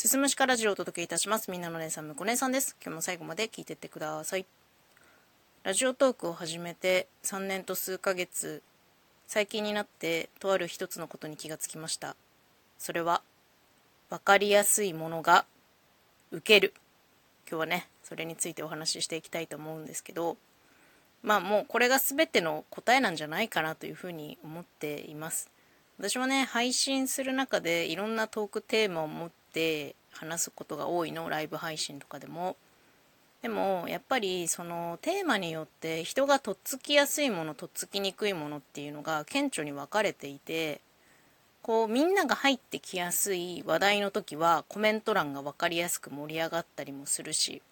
すすむしかラジオをお届けいたします。みんなの姉さん、むこ姉さんです。今日も最後まで聞いてってください。ラジオトークを始めて3年と数ヶ月、最近になってとある一つのことに気がつきました。それは、わかりやすいものが受ける。今日はね、それについてお話ししていきたいと思うんですけど、まあもうこれが全ての答えなんじゃないかなというふうに思っています。私もね、配信する中でいろんなトークテーマを持って話すことが多いの、ライブ配信とかでも。でもやっぱりそのテーマによって人がとっつきやすいものとっつきにくいものっていうのが顕著に分かれていてこうみんなが入ってきやすい話題の時はコメント欄が分かりやすく盛り上がったりもするし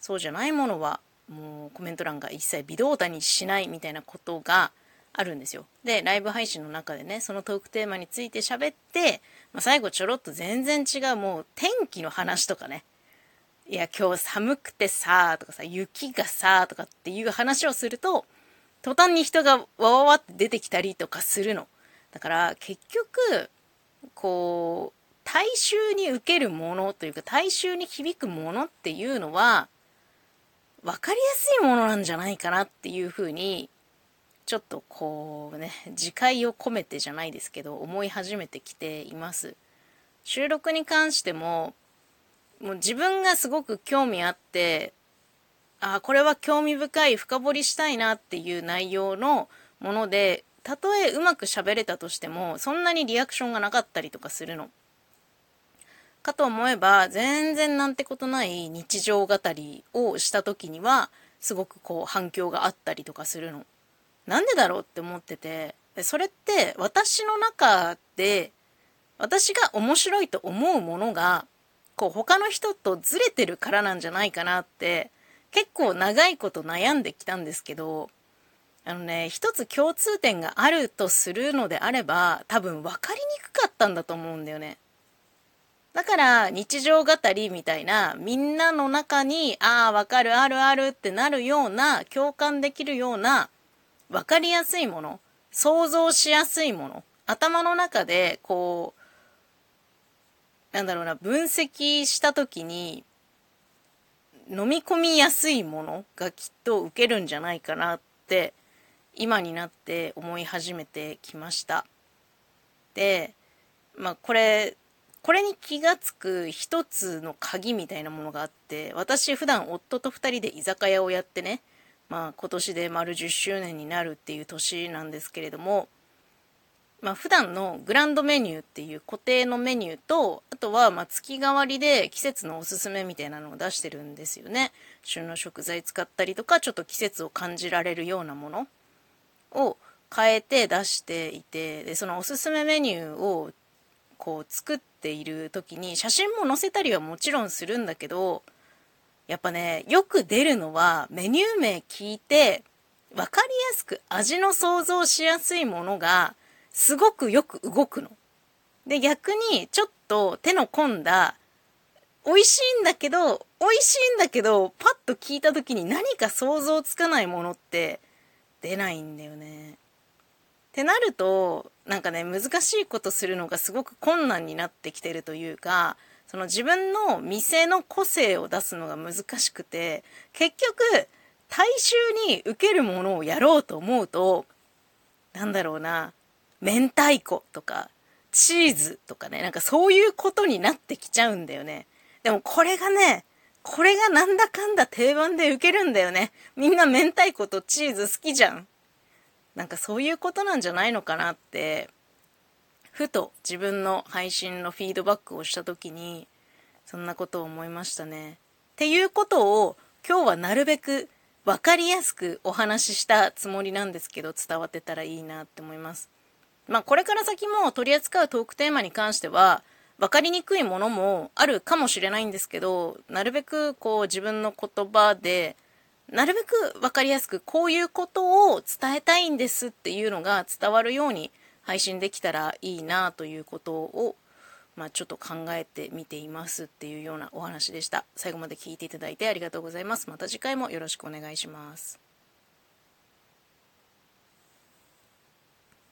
そうじゃないものはもうコメント欄が一切微動だにしないみたいなことがあるんですよ。で、ライブ配信の中でね、そのトークテーマについて喋って、まあ、最後ちょろっと全然違うもう天気の話とかね、いや今日寒くてさとかさ、雪がさとかっていう話をすると、途端に人がわわわって出てきたりとかするの。だから結局、こう、大衆に受けるものというか大衆に響くものっていうのは、分かりやすいものなんじゃないかなっていうふうにちょっとこうね自戒を込めてじゃないですけど思い始めてきています収録に関してももう自分がすごく興味あってあこれは興味深い深掘りしたいなっていう内容のものでたとえうまく喋れたとしてもそんなにリアクションがなかったりとかするのかと思えば全然なんてことない日常語りをした時にはすごくこう反響があったりとかするの。なんでだろうって思っててそれって私の中で私が面白いと思うものがこう他の人とずれてるからなんじゃないかなって結構長いこと悩んできたんですけどあのね一つ共通点があるとするのであれば多分分かりにくかったんだと思うんだよね。だから日常語りみたいなみんなの中にああわかるあるあるってなるような共感できるような分かりやすいもの想像しやすいもの頭の中でこうなんだろうな分析した時に飲み込みやすいものがきっと受けるんじゃないかなって今になって思い始めてきました。でまあこれこれに気がつく一つの鍵みたいなものがあって私普段夫と2人で居酒屋をやってねまあ今年で丸10周年になるっていう年なんですけれどもまあ普段のグランドメニューっていう固定のメニューとあとはま月替わりで季節のおすすめみたいなのを出してるんですよね。旬の食材使ったりとかちょっと季節を感じられるようなものを変えて出していてでそのおすすめメニューをこう作っている時に写真も載せたりはもちろんするんだけどやっぱねよく出るのはメニュー名聞いて分かりやすく味の想像しやすいものがすごくよく動くの。で逆にちょっと手の込んだ美味しいんだけど美味しいんだけどパッと聞いた時に何か想像つかないものって出ないんだよね。ってなるとなんかね難しいことするのがすごく困難になってきてるというかその自分の店の個性を出すのが難しくて結局大衆に受けるものをやろうと思うとなんだろうな明太子とかチーズとかねなんかそういうことになってきちゃうんだよね。でもこれがねこれがなんだかんだ定番で受けるんだよね。みんな明太子とチーズ好きじゃん。なんかそういうことなんじゃないのかなってふと自分の配信のフィードバックをした時にそんなことを思いましたね。っていうことを今日はなるべく分かりやすくお話ししたつもりなんですけど伝わってたらいいなって思います。まあこれから先も取り扱うトークテーマに関しては分かりにくいものもあるかもしれないんですけどなるべくこう自分の言葉でなるべく分かりやすくこういうことを伝えたいんですっていうのが伝わるように配信できたらいいなということを、まあ、ちょっと考えてみていますっていうようなお話でした。最後まで聞いていただいてありがとうございます。また次回もよろしくお願いします。